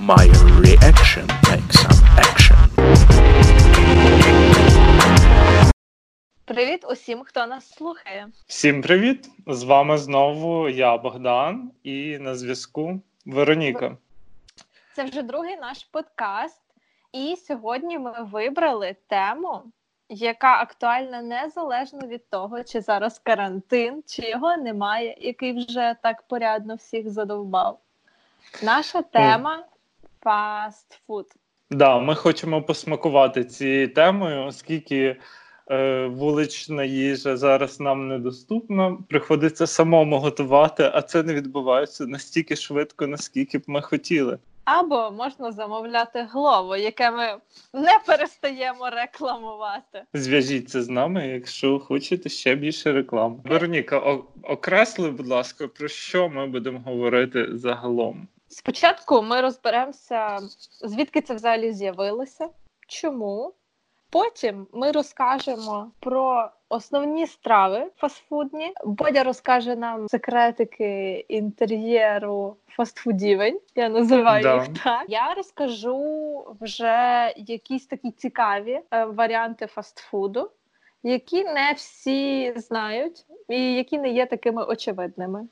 My reaction takes some action. Привіт усім, хто нас слухає. Всім привіт! З вами знову я, Богдан, і на зв'язку Вероніка. Це вже другий наш подкаст, і сьогодні ми вибрали тему, яка актуальна незалежно від того, чи зараз карантин, чи його немає, який вже так порядно всіх задовбав. Наша тема фастфуд. Да, ми хочемо посмакувати цією темою, оскільки е, вулична їжа зараз нам недоступна. Приходиться самому готувати, а це не відбувається настільки швидко, наскільки б ми хотіли. Або можна замовляти глово, яке ми не перестаємо рекламувати. Зв'яжіться з нами, якщо хочете ще більше реклами. Вероніка, окресли, будь ласка, про що ми будемо говорити загалом? Спочатку ми розберемося, звідки це взагалі з'явилося, чому. Потім ми розкажемо про основні страви фастфудні. Бодя розкаже нам секретики інтер'єру фастфудівень. Я називаю Да. їх так. Я розкажу вже якісь такі цікаві е, варіанти фастфуду, які не всі знають і які не є такими очевидними.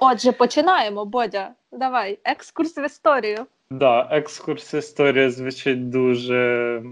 Отже, починаємо, Бодя. Давай, екскурс в історію. Да, екскурс історія звучить дуже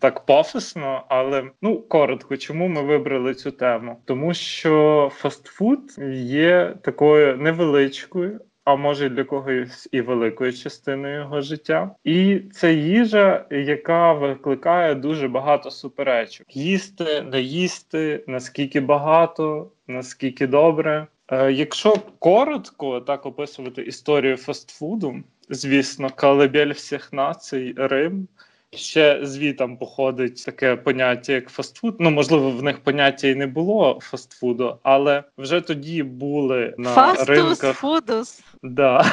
так пафосно, але ну коротко, чому ми вибрали цю тему? Тому що фастфуд є такою невеличкою. А може для когось і великою частиною його життя, і це їжа, яка викликає дуже багато суперечок: їсти, не їсти, наскільки багато, наскільки добре. Е, якщо коротко так описувати історію фастфуду, звісно, колебель всіх націй Рим. Ще звітам походить таке поняття, як фастфуд. Ну, можливо, в них поняття і не було фастфуду, але вже тоді були на ринках. фудус. Да.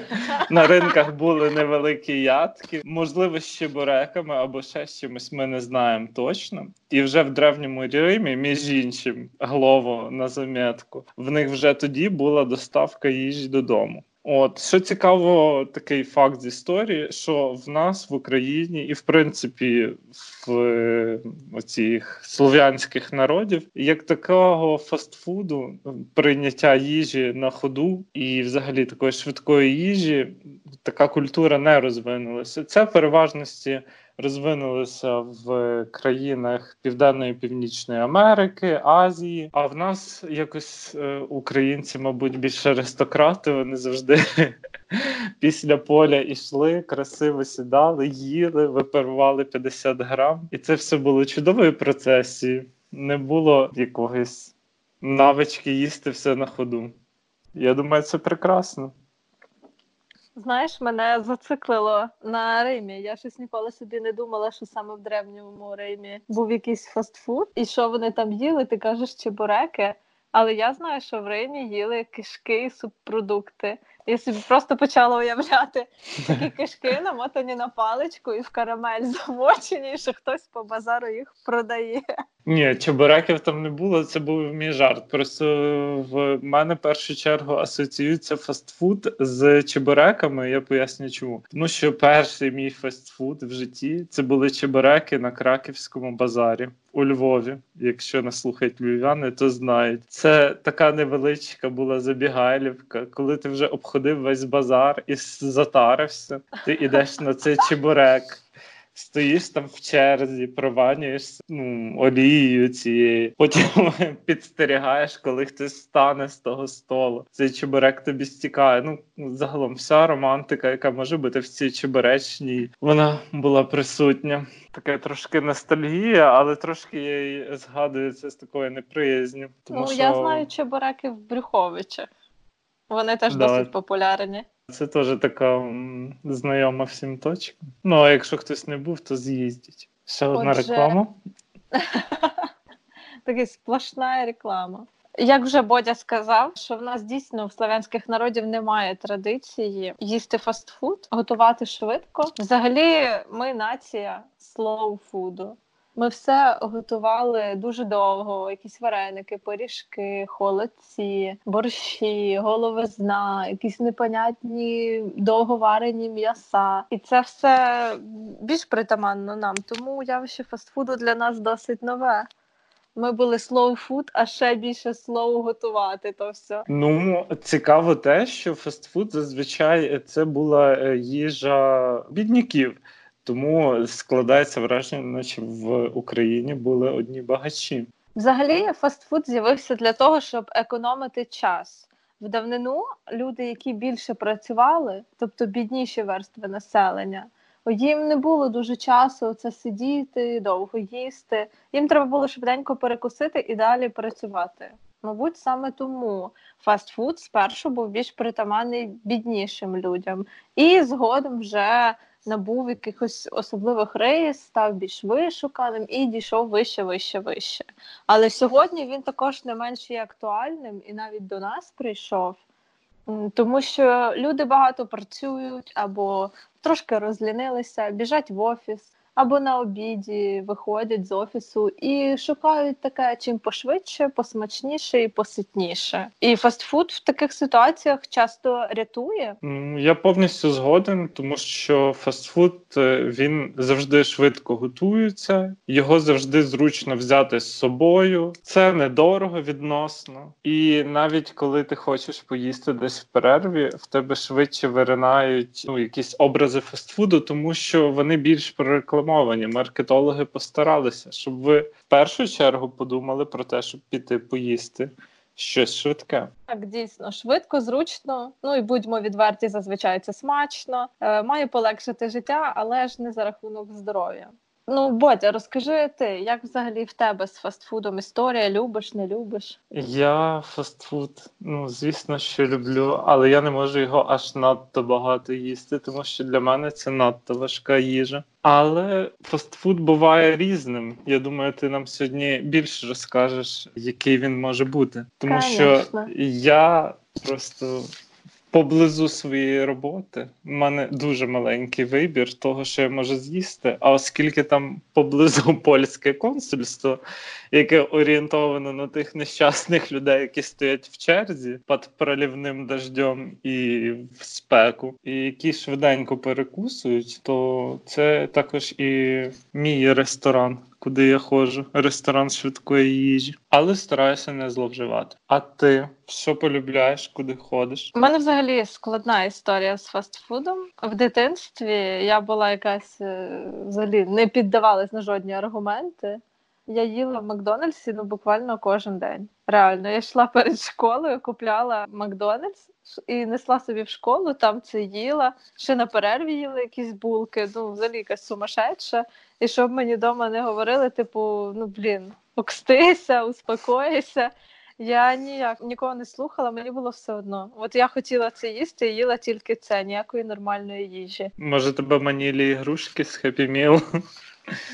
на ринках були невеликі ядки, можливо, з чебуреками або ще з чимось ми не знаємо точно. І вже в древньому Римі, між іншим, глово на замітку, в них вже тоді була доставка їжі додому. От що цікаво, такий факт з історії, що в нас в Україні, і в принципі в оцих слов'янських народів, як такого фастфуду, прийняття їжі на ходу і взагалі такої швидкої їжі, така культура не розвинулася. Це переважності розвинулося в країнах Південної Північної Америки, Азії. А в нас якось е, українці, мабуть, більш аристократи, вони завжди після поля йшли, красиво сідали, їли, випарували 50 грам. І це все було чудовою процесією. Не було якогось навички їсти все на ходу. Я думаю, це прекрасно. Знаєш, мене зациклило на Римі. Я щось ніколи собі не думала, що саме в древньому Римі був якийсь фастфуд, і що вони там їли, ти кажеш чебуреки. Але я знаю, що в Римі їли кишки і субпродукти. Я собі просто почала уявляти такі кишки, намотані на паличку і в карамель замочені, і що хтось по базару їх продає. Ні, чебуреків там не було, це був мій жарт. Просто в мене в першу чергу асоціюється фастфуд з чебуреками. Я поясню чому. Тому що перший мій фастфуд в житті це були чебуреки на краківському базарі у Львові. Якщо нас слухають львів'яни, то знають. Це така невеличка була забігайлівка, коли ти вже обходив весь базар і затарився. Ти йдеш на цей чебурек. Стоїш там в черзі, прованюєш ну, олією цією, потім підстерігаєш, коли хтось стане з того столу. Цей чебурек тобі стікає. Ну, загалом, вся романтика, яка може бути в цій чебуречній, вона була присутня. Така трошки ностальгія, але трошки я її згадую це з такою неприязню. Тому ну, що я знаю чебуреки в Брюховичах. Вони теж Да. досить популярні. це теж така знайома всім точка. Ну, а якщо хтось не був, то з'їздіть. Ще одна реклама. Така сплошна реклама. Як вже Бодя сказав, що в нас дійсно в славянських народів немає традиції їсти фастфуд, готувати швидко. Взагалі, ми нація слоу фуду. Ми все готували дуже довго: якісь вареники, пиріжки, холодці, борщі, головизна, якісь непонятні довговарені м'яса. І це все більш притаманно нам. Тому явище фастфуду для нас досить нове. Ми були slow food, а ще більше slow готувати то все. Ну, цікаво те, що фастфуд зазвичай це була е, їжа бідняків. Тому складається враження, наче в Україні були одні багачі. Взагалі, фастфуд з'явився для того, щоб економити час. В давнину люди, які більше працювали, тобто бідніші верстви населення, їм не було дуже часу це сидіти, довго їсти. Їм треба було швиденько перекусити і далі працювати. Мабуть, саме тому фастфуд спершу був більш притаманний біднішим людям, і згодом вже набув якихось особливих рейс, став більш вишуканим і дійшов вище, вище, вище. Але сьогодні він також не менш є актуальним і навіть до нас прийшов, тому що люди багато працюють або трошки розлінилися, біжать в офіс або на обіді виходять з офісу і шукають таке чим пошвидше, посмачніше і поситніше. І фастфуд в таких ситуаціях часто рятує. Я повністю згоден, тому що фастфуд е, він завжди швидко готується, його завжди зручно взяти з собою. Це недорого відносно. І навіть коли ти хочеш поїсти десь в перерві, в тебе швидше виринають ну, якісь образи фастфуду, тому що вони більш прорекламовані інформовані. Маркетологи постаралися, щоб ви в першу чергу подумали про те, щоб піти поїсти щось швидке. Так, дійсно швидко, зручно. Ну і будьмо відверті, зазвичай це смачно, е, має полегшити життя, але ж не за рахунок здоров'я. Ну, Бодя, розкажи ти, як взагалі в тебе з фастфудом історія? Любиш, не любиш? Я фастфуд, ну звісно, що люблю, але я не можу його аж надто багато їсти, тому що для мене це надто важка їжа. Але фастфуд буває різним. Я думаю, ти нам сьогодні більше розкажеш, який він може бути. Тому Конечно. що я просто поблизу своєї роботи в мене дуже маленький вибір того, що я можу з'їсти. А оскільки там поблизу польське консульство, яке орієнтовано на тих нещасних людей, які стоять в черзі під пролівним дождем і в спеку, і які швиденько перекусують, то це також і мій ресторан куди я ходжу, ресторан швидкої їжі, але стараюся не зловживати. А ти що полюбляєш, куди ходиш? У мене взагалі складна історія з фастфудом. В дитинстві я була якась е, взагалі не піддавалась на жодні аргументи. Я їла в Макдональдсі ну буквально кожен день. Реально, я йшла перед школою, купляла Макдональдс і несла собі в школу, там це їла. Ще на перерві їла якісь булки. Ну, взагалі якась сумасшедша. І щоб мені вдома не говорили, типу, ну блін, окстися, успокойся. Я ніяк нікого не слухала, мені було все одно. От я хотіла це їсти і їла тільки це, ніякої нормальної їжі. Може, тебе манілі ігрушки з Happy Meal?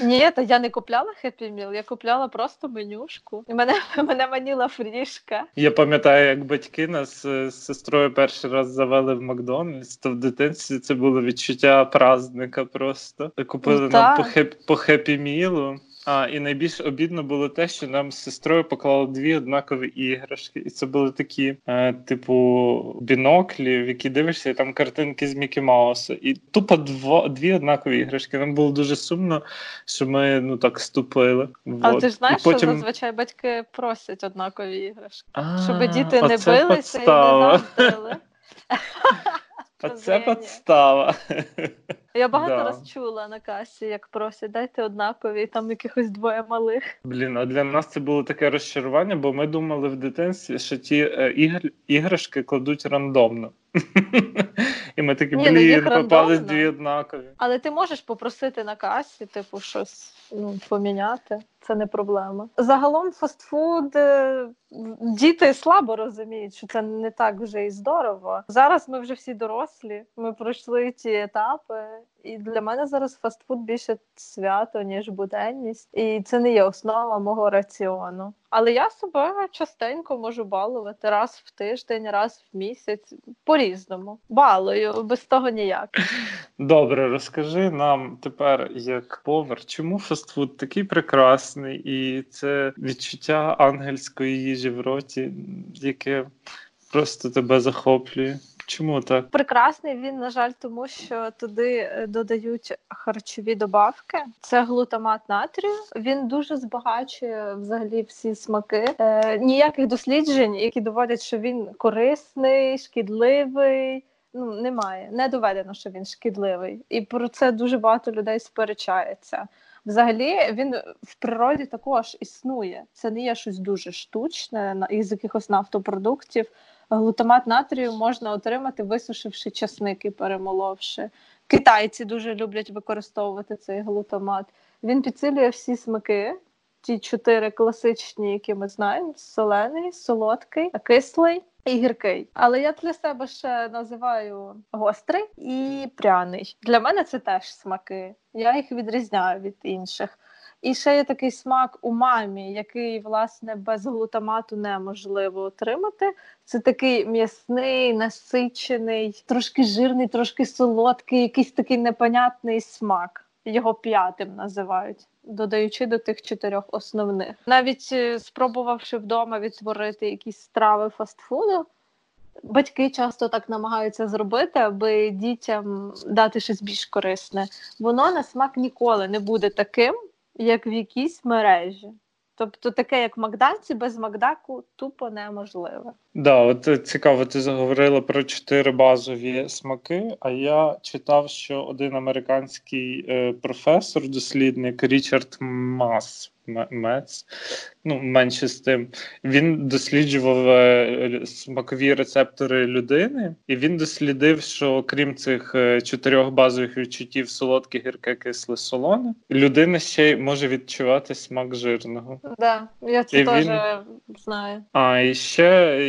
Ні, та я не купляла Happy Meal, я купляла просто менюшку. І мене мене маніла фрішка. Я пам'ятаю, як батьки нас з сестрою перший раз завели в Макдональдс, то в дитинстві це було відчуття праздника просто. Купили Ну, нам по, хеп, по Happy Meal. А, і найбільш обідно було те, що нам з сестрою поклали дві однакові іграшки. І це були такі, е, типу, біноклі, в які дивишся, і там картинки з Мікі Мауса. І тупо дво, дві однакові іграшки. Нам було дуже сумно, що ми ну так ступили. Але Вот. ти ж знаєш, потім... що зазвичай батьки просять однакові іграшки, щоб діти не билися і не подстава. завдали. Це подстава. Я багато Да. раз чула на касі, як просять, дайте однакові, і там якихось двоє малих. Блін, а для нас це було таке розчарування, бо ми думали в дитинстві, що ті е, ігр... іграшки кладуть рандомно. І ми такі, Ні, ну, блін, попались дві однакові. Але ти можеш попросити на касі, типу, щось ну, поміняти. Це не проблема. Загалом фастфуд е, діти слабо розуміють, що це не так вже і здорово. Зараз ми вже всі дорослі. Ми пройшли ті етапи, і для мене зараз фастфуд більше свято, ніж буденність, і це не є основа мого раціону. Але я себе частенько можу балувати раз в тиждень, раз в місяць, по-різному. Балую, без того ніяк. Добре, розкажи нам тепер, як повар, чому фастфуд такий прекрасний, і це відчуття ангельської їжі в роті, яке просто тебе захоплює. Чому так? Прекрасний він, на жаль, тому що туди е, додають харчові добавки. Це глутамат натрію. Він дуже збагачує взагалі всі смаки. Е, Ніяких досліджень, які доводять, що він корисний, шкідливий. Ну, немає, не доведено, що він шкідливий, і про це дуже багато людей сперечається. Взагалі, він в природі також існує. Це не є щось дуже штучне із якихось нафтопродуктів. Глутамат натрію можна отримати, висушивши часник і перемоловши. Китайці дуже люблять використовувати цей глутамат. Він підсилює всі смаки. Ті чотири класичні, які ми знаємо: солений, солодкий, кислий і гіркий. Але я для себе ще називаю гострий і пряний. Для мене це теж смаки. Я їх відрізняю від інших. І ще є такий смак у мамі, який власне без глутамату неможливо отримати. Це такий м'ясний, насичений, трошки жирний, трошки солодкий, якийсь такий непонятний смак. Його п'ятим називають. Додаючи до тих чотирьох основних, навіть е, спробувавши вдома відтворити якісь страви фастфуду, батьки часто так намагаються зробити, аби дітям дати щось більш корисне. Воно на смак ніколи не буде таким, як в якійсь мережі. Тобто таке, як Макдаці, без Макдаку тупо неможливе. Да, от цікаво, ти заговорила про чотири базові смаки. А я читав, що один американський е, професор, дослідник Річард Мас Мец, ну менше з тим. Він досліджував е, смакові рецептори людини, і він дослідив, що крім цих е, чотирьох базових відчуттів солодке, гірке, кисле, солоне, людина ще й може відчувати смак жирного. Да, я це І теж він- знаю. А і ще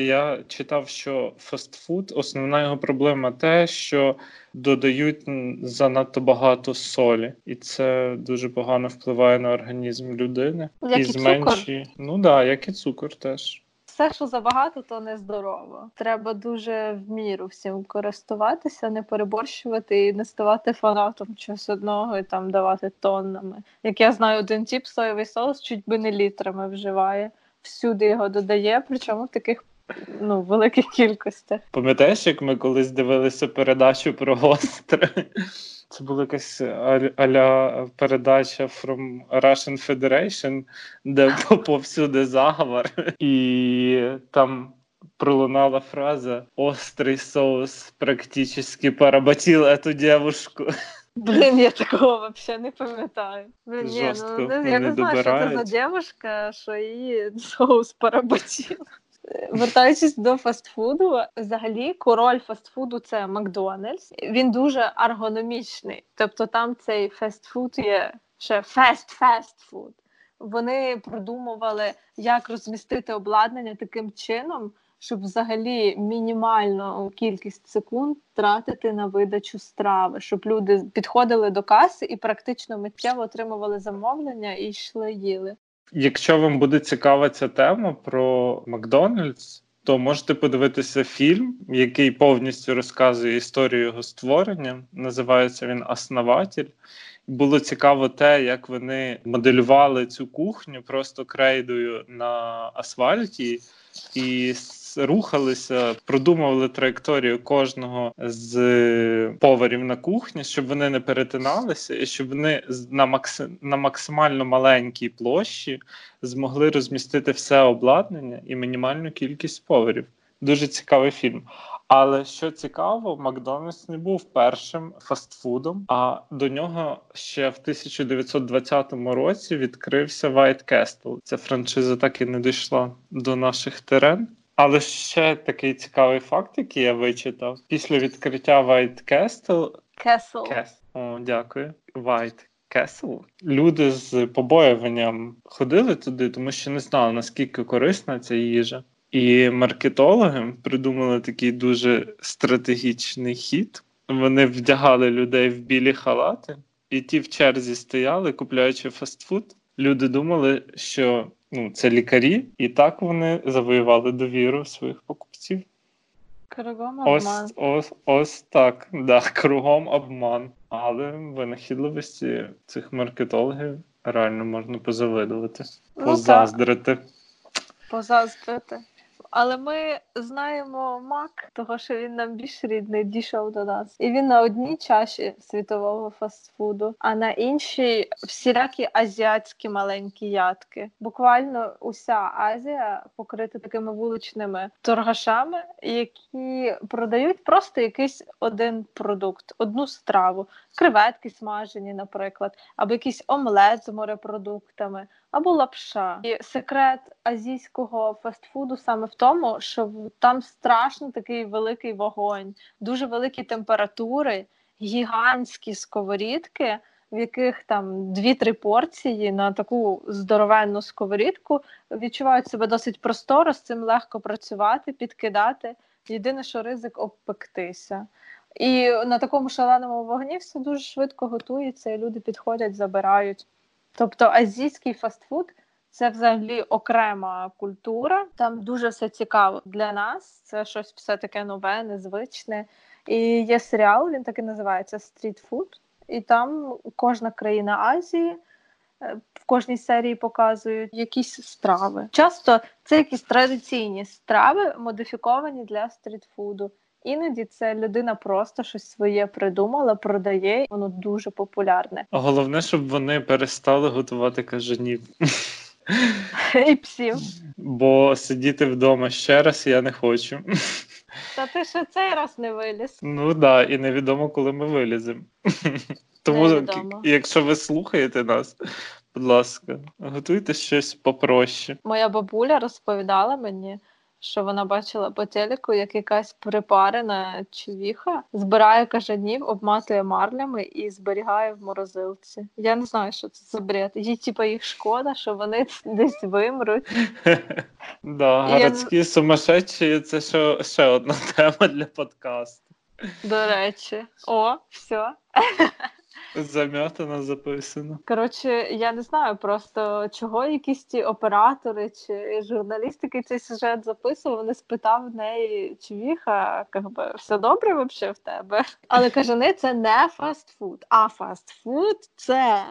я читав, що фастфуд, основна його проблема те, що додають занадто багато солі, і це дуже погано впливає на організм людини. Як і зменшує. Ну да, як і цукор теж. Все, що забагато, то не здорово. Треба дуже в міру всім користуватися, не переборщувати і не ставати фанатом чогось одного і там давати тоннами. Як я знаю, один тіп соєвий соус чуть би не літрами вживає, всюди його додає, причому в таких ну, великих кількостях. Пам'ятаєш, як ми колись дивилися передачу про гостре? Це була якась аля передача from Russian Federation, де повсюди заговор, і там пролунала фраза Острий соус практично поработил эту девушку. Блін, я такого взагалі не пам'ятаю. Блін, ні, ну, я не знаю, що це за дівчинка, що її соус поработив. Вертаючись до фастфуду, взагалі король фастфуду це Макдональдс. Він дуже ергономічний. Тобто там цей фастфуд є ще фест-фастфуд. Вони продумували, як розмістити обладнання таким чином, щоб взагалі мінімальну кількість секунд тратити на видачу страви, щоб люди підходили до каси і практично миттєво отримували замовлення і йшли їли. Якщо вам буде цікава ця тема про Макдональдс, то можете подивитися фільм, який повністю розказує історію його створення. Називається він Основатель. Було цікаво те, як вони моделювали цю кухню просто крейдою на асфальті і с- рухалися, продумували траєкторію кожного з поварів на кухні, щоб вони не перетиналися, і щоб вони на, макси... на максимально маленькій площі змогли розмістити все обладнання і мінімальну кількість поварів. Дуже цікавий фільм. Але що цікаво, Макдональдс не був першим фастфудом, а до нього ще в 1920 році відкрився White Castle. Ця франшиза так і не дійшла до наших терен. Але ще такий цікавий факт, який я вичитав. Після відкриття White Castle Кесл. Кес. О, дякую. White Castle. Люди з побоюванням ходили туди, тому що не знали, наскільки корисна ця їжа. І маркетологи придумали такий дуже стратегічний хід. Вони вдягали людей в білі халати, і ті в черзі стояли, купляючи фастфуд. Люди думали, що ну, це лікарі, і так вони завоювали довіру своїх покупців. Кругом обман. Ось, ось, ось так. Да, кругом обман. Але винахідливості цих маркетологів реально можна позавидувати, Ну, позаздрити. Позаздрити. Але ми знаємо Мак, того що він нам більш рідний дійшов до нас. І він на одній чаші світового фастфуду, а на іншій всілякі азіатські маленькі ядки. Буквально уся Азія покрита такими вуличними торгашами, які продають просто якийсь один продукт, одну страву, креветки смажені, наприклад, або якийсь омлет з морепродуктами або лапша. І секрет азійського фастфуду саме в тому, що там страшно такий великий вогонь, дуже великі температури, гігантські сковорідки, в яких там дві-три порції на таку здоровенну сковорідку відчувають себе досить просторо, з цим легко працювати, підкидати. Єдине, що ризик обпектися. І на такому шаленому вогні все дуже швидко готується, і люди підходять, забирають. Тобто азійський фастфуд це взагалі окрема культура. Там дуже все цікаво для нас. Це щось все таке нове, незвичне. І є серіал, він так і називається стрітфуд. І там кожна країна Азії е, в кожній серії показують якісь страви. Часто це якісь традиційні страви, модифіковані для стрітфуду. Іноді це людина просто щось своє придумала, продає, воно дуже популярне. Головне, щоб вони перестали готувати кажанів. І псів. Бо сидіти вдома ще раз я не хочу. Та ти ще цей раз не виліз. Ну так, да, і невідомо, коли ми виліземо. Тому, Невідомо. якщо ви слухаєте нас, будь ласка, готуйте щось попроще. Моя бабуля розповідала мені, що вона бачила по телеку, як якась припарена човіха збирає кажанів, обматує марлями і зберігає в морозилці. Я не знаю, що це за бред. Їй типа їх шкода, що вони десь вимруть. Да, городські сумасшедші це ще, ще одна тема для подкасту. До речі, о, все. Зам'ятано записано. Коротше, я не знаю просто чого якісь ті оператори чи журналістики цей сюжет записував. Вони спитав в неї човіха, як би, все добре вообще в тебе. Але кажани, це не фастфуд, а фастфуд це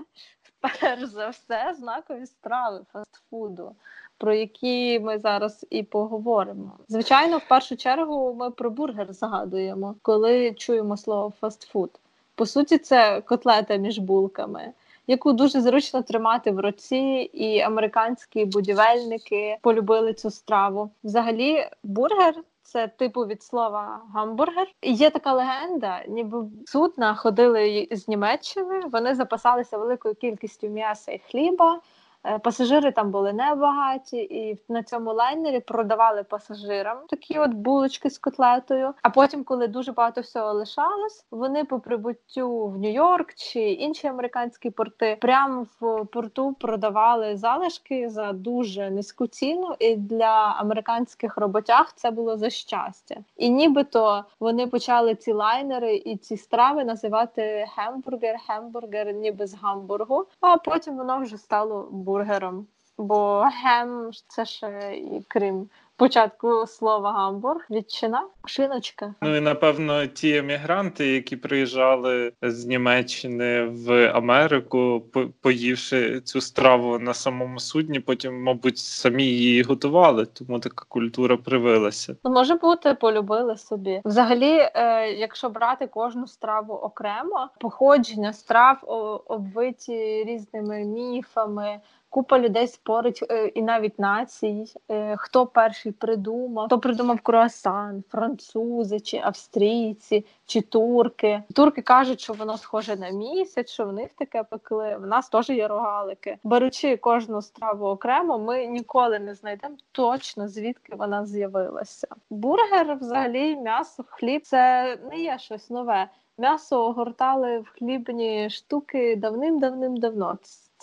перш за все знакові страви фастфуду. Про які ми зараз і поговоримо. Звичайно, в першу чергу ми про бургер згадуємо, коли чуємо слово фастфуд. По суті, це котлета між булками, яку дуже зручно тримати в руці, і американські будівельники полюбили цю страву. Взагалі, бургер. Це типу від слова гамбургер. Є така легенда, ніби судна ходили з Німеччини. Вони запасалися великою кількістю м'яса і хліба. Е, Пасажири там були небагаті, і на цьому лайнері продавали пасажирам такі от булочки з котлетою. А потім, коли дуже багато всього лишалось, вони по прибуттю в Нью-Йорк чи інші американські порти прямо в порту продавали залишки за дуже низьку ціну. І для американських роботяг це було за щастя. І нібито вони почали ці лайнери і ці страви називати гембургер, гембургер, ніби з гамбургу. А потім воно вже стало бургером. Бо гем це ще і крім початку слова гамбург, відчина, шиночка. Ну і напевно ті емігранти, які приїжджали з Німеччини в Америку, по- поївши цю страву на самому судні, потім, мабуть, самі її готували, тому така культура привилася. Ну, може бути, полюбили собі. Взагалі, е, якщо брати кожну страву окремо, походження страв обвиті різними міфами. Купа людей спорить е, і навіть націй, е, хто перший придумав, хто придумав круасан, французи чи австрійці, чи турки. Турки кажуть, що воно схоже на місяць, що в них таке пекли. В нас теж є рогалики. Беручи кожну страву окремо, ми ніколи не знайдемо точно звідки вона з'явилася. Бургер, взагалі, м'ясо, хліб це не є щось нове. М'ясо огортали в хлібні штуки давним-давним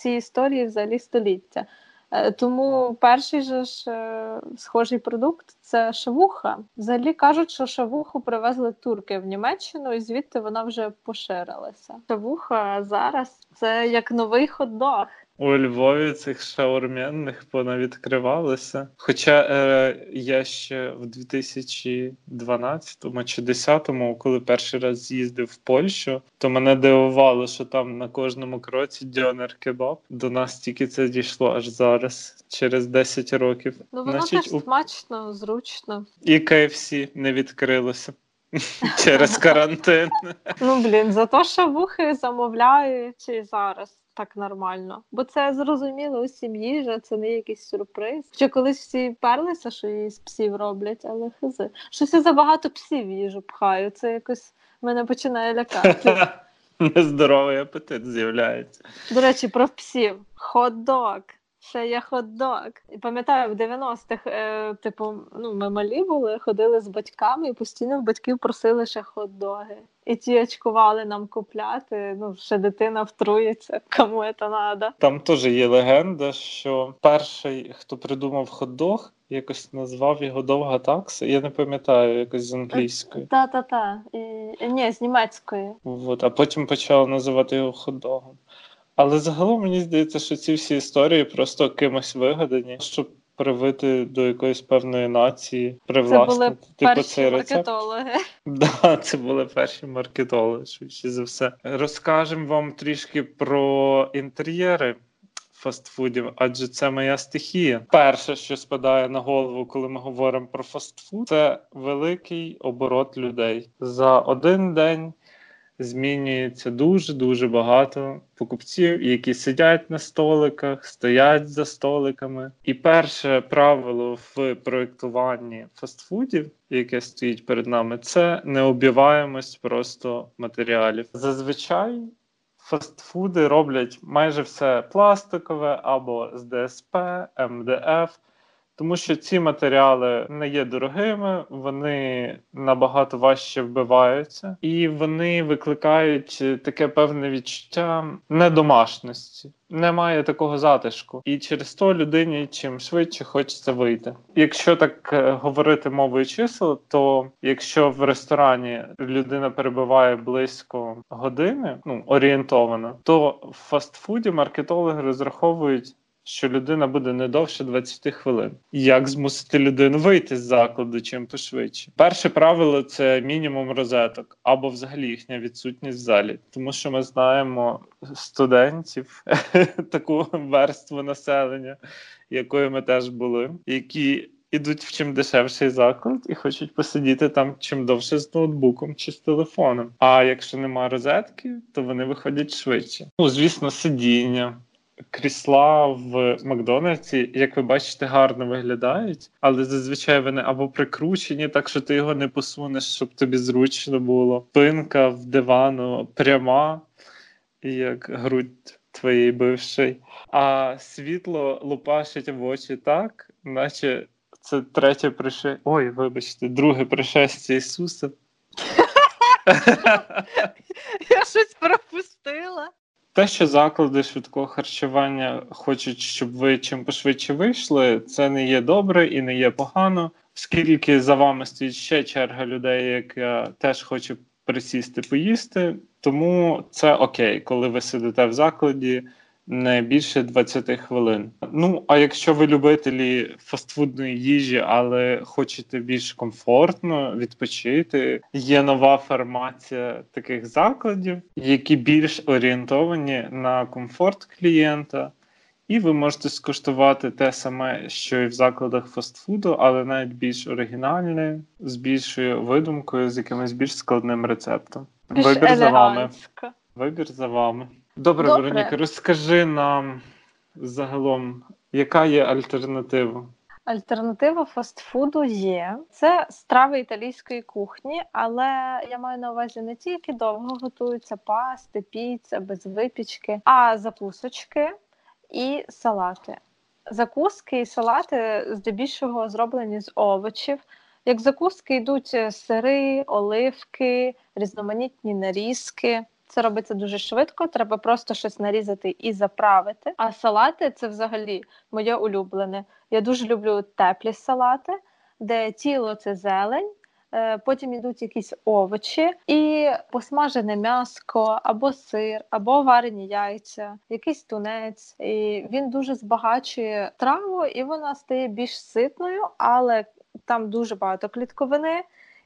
давно. Ці історії взагалі століття. Е, Тому перший же ж е, схожий продукт це шавуха. Взагалі кажуть, що шавуху привезли турки в Німеччину, і звідти вона вже поширилася. Шавуха зараз це як новий хот-дог. У Львові цих шаурменних понавідкривалося. Хоча е, я ще в 2012 чи 2010, коли перший раз з'їздив в Польщу, то мене дивувало, що там на кожному кроці дьонер кебаб. До нас тільки це дійшло аж зараз, через 10 років. Ну воно Значить, теж у- смачно, зручно. І KFC не відкрилося через карантин. Ну блін, за те, що вухи замовляють і зараз. Так нормально, бо це зрозуміло усім їжа, це не якийсь сюрприз. Ще колись всі перлися, що її з псів роблять, але хизи. Щось все забагато псів їжу пхаю. Це якось мене починає лякати. Нездоровий апетит з'являється. До речі, про псів. Хот-дог. Ще є хот-дог. Пам'ятаю, в 90-х, е, типу, ну, ми малі були, ходили з батьками і постійно в батьків просили ще хот-доги. І ті очкували нам купляти. Ну, ще дитина втрується, кому це треба. Там теж є легенда, що перший, хто придумав хот-дог, якось назвав його довга такса. Я не пам'ятаю якось з англійської. Та-та-та. І... Ні, з німецької. От, а потім почали називати його хот-догом. Але загалом мені здається, що ці всі історії просто кимось вигадані, щоб привити до якоїсь певної нації, Це були типу перші цей рецепт. маркетологи. Да, це були перші маркетологи, швидше за все. Розкажемо вам трішки про інтер'єри фастфудів, адже це моя стихія. Перше, що спадає на голову, коли ми говоримо про фастфуд, це великий оборот людей. За один день змінюється дуже дуже багато покупців, які сидять на столиках, стоять за столиками. І перше правило в проєктуванні фастфудів, яке стоїть перед нами, це необіваємость просто матеріалів. Зазвичай. Фастфуди роблять майже все пластикове або з ДСП, МДФ, тому що ці матеріали не є дорогими, вони набагато важче вбиваються, і вони викликають таке певне відчуття недомашності. Немає такого затишку, і через то людині чим швидше хочеться вийти. Якщо так е, говорити мовою чисел, то якщо в ресторані людина перебуває близько години, ну орієнтовано, то в фастфуді маркетологи розраховують що людина буде не довше 20 хвилин. Як змусити людину вийти з закладу чим пошвидше? Перше правило це мінімум розеток або взагалі їхня відсутність в залі, тому що ми знаємо студентів таку верству населення, якою ми теж були, які. Ідуть в чим дешевший заклад і хочуть посидіти там чим довше з ноутбуком чи з телефоном. А якщо нема розетки, то вони виходять швидше. Ну, звісно, сидіння, крісла в Макдональдсі, як ви бачите, гарно виглядають, але зазвичай вони або прикручені, так що ти його не посунеш, щоб тобі зручно було. Пинка в дивану пряма, як грудь твоєї бившої. А світло лупашить в очі так, наче це третє пришестя. Ой, вибачте, друге пришестя Ісуса. Я щось пропустила. Те, що заклади швидкого харчування хочуть, щоб ви чим пошвидше вийшли, це не є добре і не є погано, оскільки за вами стоїть ще черга людей, яка теж хоче присісти поїсти. Тому це окей, коли ви сидите в закладі не більше 20 хвилин. Ну а якщо ви любителі фастфудної їжі, але хочете більш комфортно відпочити, є нова формація таких закладів, які більш орієнтовані на комфорт клієнта. І ви можете скуштувати те саме, що і в закладах фастфуду, але навіть більш оригінальне, з більшою видумкою, з якимось більш складним рецептом. Більш Вибір за вами. Вибір за вами. Добре, Добре. Вероніка, розкажи нам загалом, яка є альтернатива? Альтернатива фастфуду є. Це страви італійської кухні, але я маю на увазі не тільки довго готуються пасти, піца, без випічки, а закусочки і салати. Закуски і салати здебільшого зроблені з овочів. Як закуски йдуть е, сири, оливки, різноманітні нарізки. Це робиться дуже швидко, треба просто щось нарізати і заправити. А салати це взагалі моє улюблене. Я дуже люблю теплі салати, де тіло це зелень, е, потім йдуть якісь овочі і посмажене м'яско, або сир, або варені яйця, якийсь тунець. І він дуже збагачує траву, і вона стає більш ситною, але там дуже багато клітковини.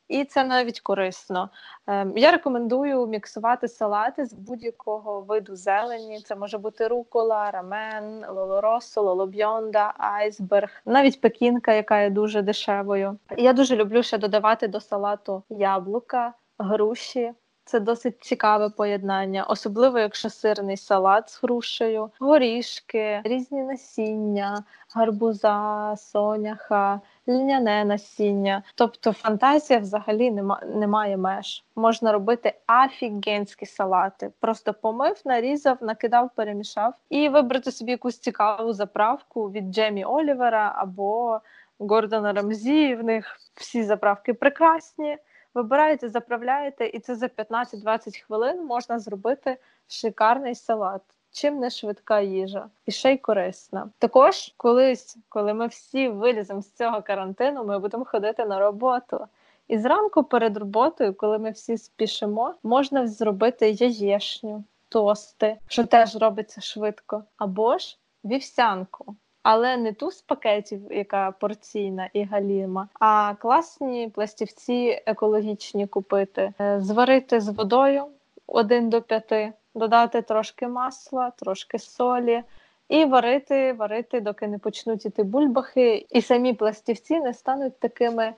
І це навіть корисно. Ем, Я рекомендую міксувати салати з будь-якого виду зелені. Це може бути рукола, рамен, лолоросо, лолобьонда, айсберг, навіть пекінка, яка є дуже дешевою. Я дуже люблю ще додавати до салату яблука, груші. Це досить цікаве поєднання, особливо якщо сирний салат з грушею, горішки, різні насіння, гарбуза, соняха, льняне насіння. Тобто фантазія взагалі нема, немає меж. Можна робити афігенські салати. Просто помив, нарізав, накидав, перемішав і вибрати собі якусь цікаву заправку від Джемі Олівера або Гордона Рамзі. В них всі заправки прекрасні. Вибираєте, заправляєте, і це за 15-20 хвилин можна зробити шикарний салат. Чим не швидка їжа і ще й корисна. Також колись, коли ми всі виліземо з цього карантину, ми будемо ходити на роботу. І зранку перед роботою, коли ми всі спішимо, можна зробити яєшню, тости, що теж робиться швидко, або ж вівсянку. Але не ту з пакетів, яка порційна і галіма, а класні пластівці екологічні купити, Е, зварити з водою 1 до 5, додати трошки масла, трошки солі. І варити, варити, доки не почнуть іти бульбахи, і самі пластівці не стануть такими е,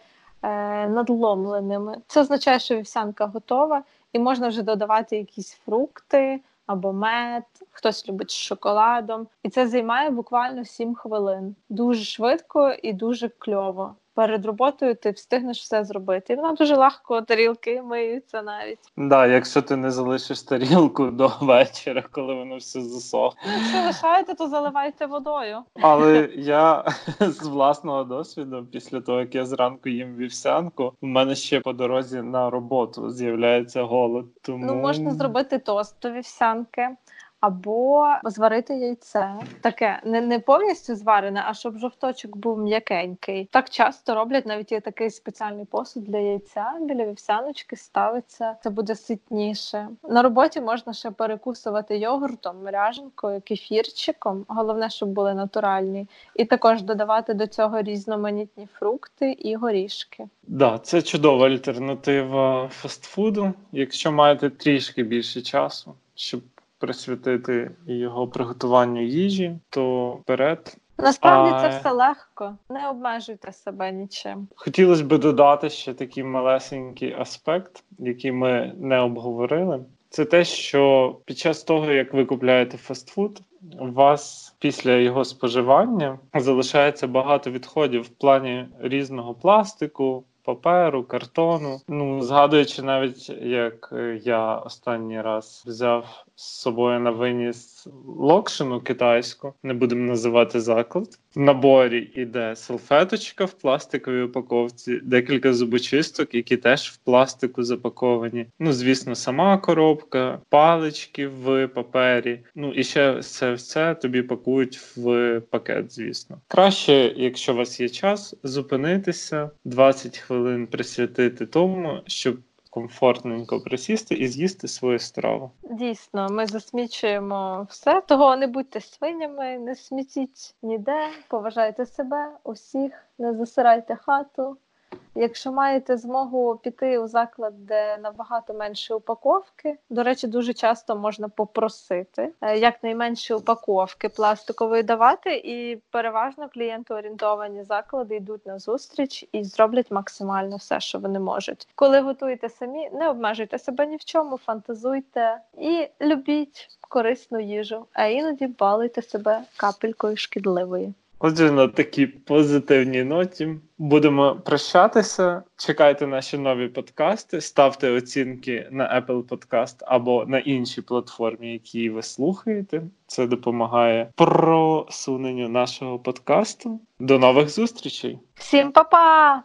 надломленими. Це означає, що вівсянка готова, і можна вже додавати якісь фрукти або мед, хтось любить з шоколадом. І це займає буквально 7 хвилин. Дуже швидко і дуже кльово. Перед роботою ти встигнеш все зробити. І воно дуже легко, тарілки миються навіть. Да, якщо ти не залишиш тарілку до вечора, коли воно все засохне. Ну, Якщо лишаєте, то заливайте водою. Але я з власного досвіду, після того як я зранку їм вівсянку, у мене ще по дорозі на роботу з'являється голод. Тому Ну, можна зробити тост до вівсянки. Або зварити яйце, таке не, не повністю зварене, а щоб жовточок був м'якенький. Так часто роблять навіть є такий спеціальний посуд для яйця біля вівсяночки ставиться. Це буде ситніше. На роботі можна ще перекусувати йогуртом, ряженкою, кефірчиком. Головне, щоб були натуральні, і також додавати до цього різноманітні фрукти і горішки. Да, це чудова альтернатива фастфуду. Якщо маєте трішки більше часу, щоб присвятити його приготуванню їжі, то вперед. Насправді А- це все легко. Не обмежуйте себе нічим. Хотілося б додати ще такий малесенький аспект, який ми не обговорили. Це те, що під час того, як ви купляєте фастфуд, у вас після його споживання залишається багато відходів в плані різного пластику, паперу, картону. Ну, згадуючи навіть, як я останній раз взяв з собою на виніс локшину китайську, не будемо називати заклад. В наборі іде салфеточка в пластиковій упаковці, декілька зубочисток, які теж в пластику запаковані. Ну, звісно, сама коробка, палички в папері. Ну і ще це все тобі пакують в пакет, звісно. Краще, якщо у вас є час, зупинитися 20 хвилин присвятити тому, щоб комфортненько присісти і з'їсти свою страву. Дійсно, ми засмічуємо все. Того не будьте свинями, не смітіть ніде, поважайте себе, усіх, не засирайте хату. Якщо маєте змогу піти у заклад, де набагато менше упаковки, до речі, дуже часто можна попросити е, якнайменші упаковки пластикової давати, і переважно клієнтоорієнтовані заклади йдуть на зустріч і зроблять максимально все, що вони можуть. Коли готуєте самі, не обмежуйте себе ні в чому, фантазуйте і любіть корисну їжу, а іноді балуйте себе капелькою шкідливої. Отже, на такій позитивній ноті будемо прощатися. Чекайте наші нові подкасти, ставте оцінки на Apple Podcast або на іншій платформі, які ви слухаєте. Це допомагає просуненню нашого подкасту. До нових зустрічей! Всім па-па!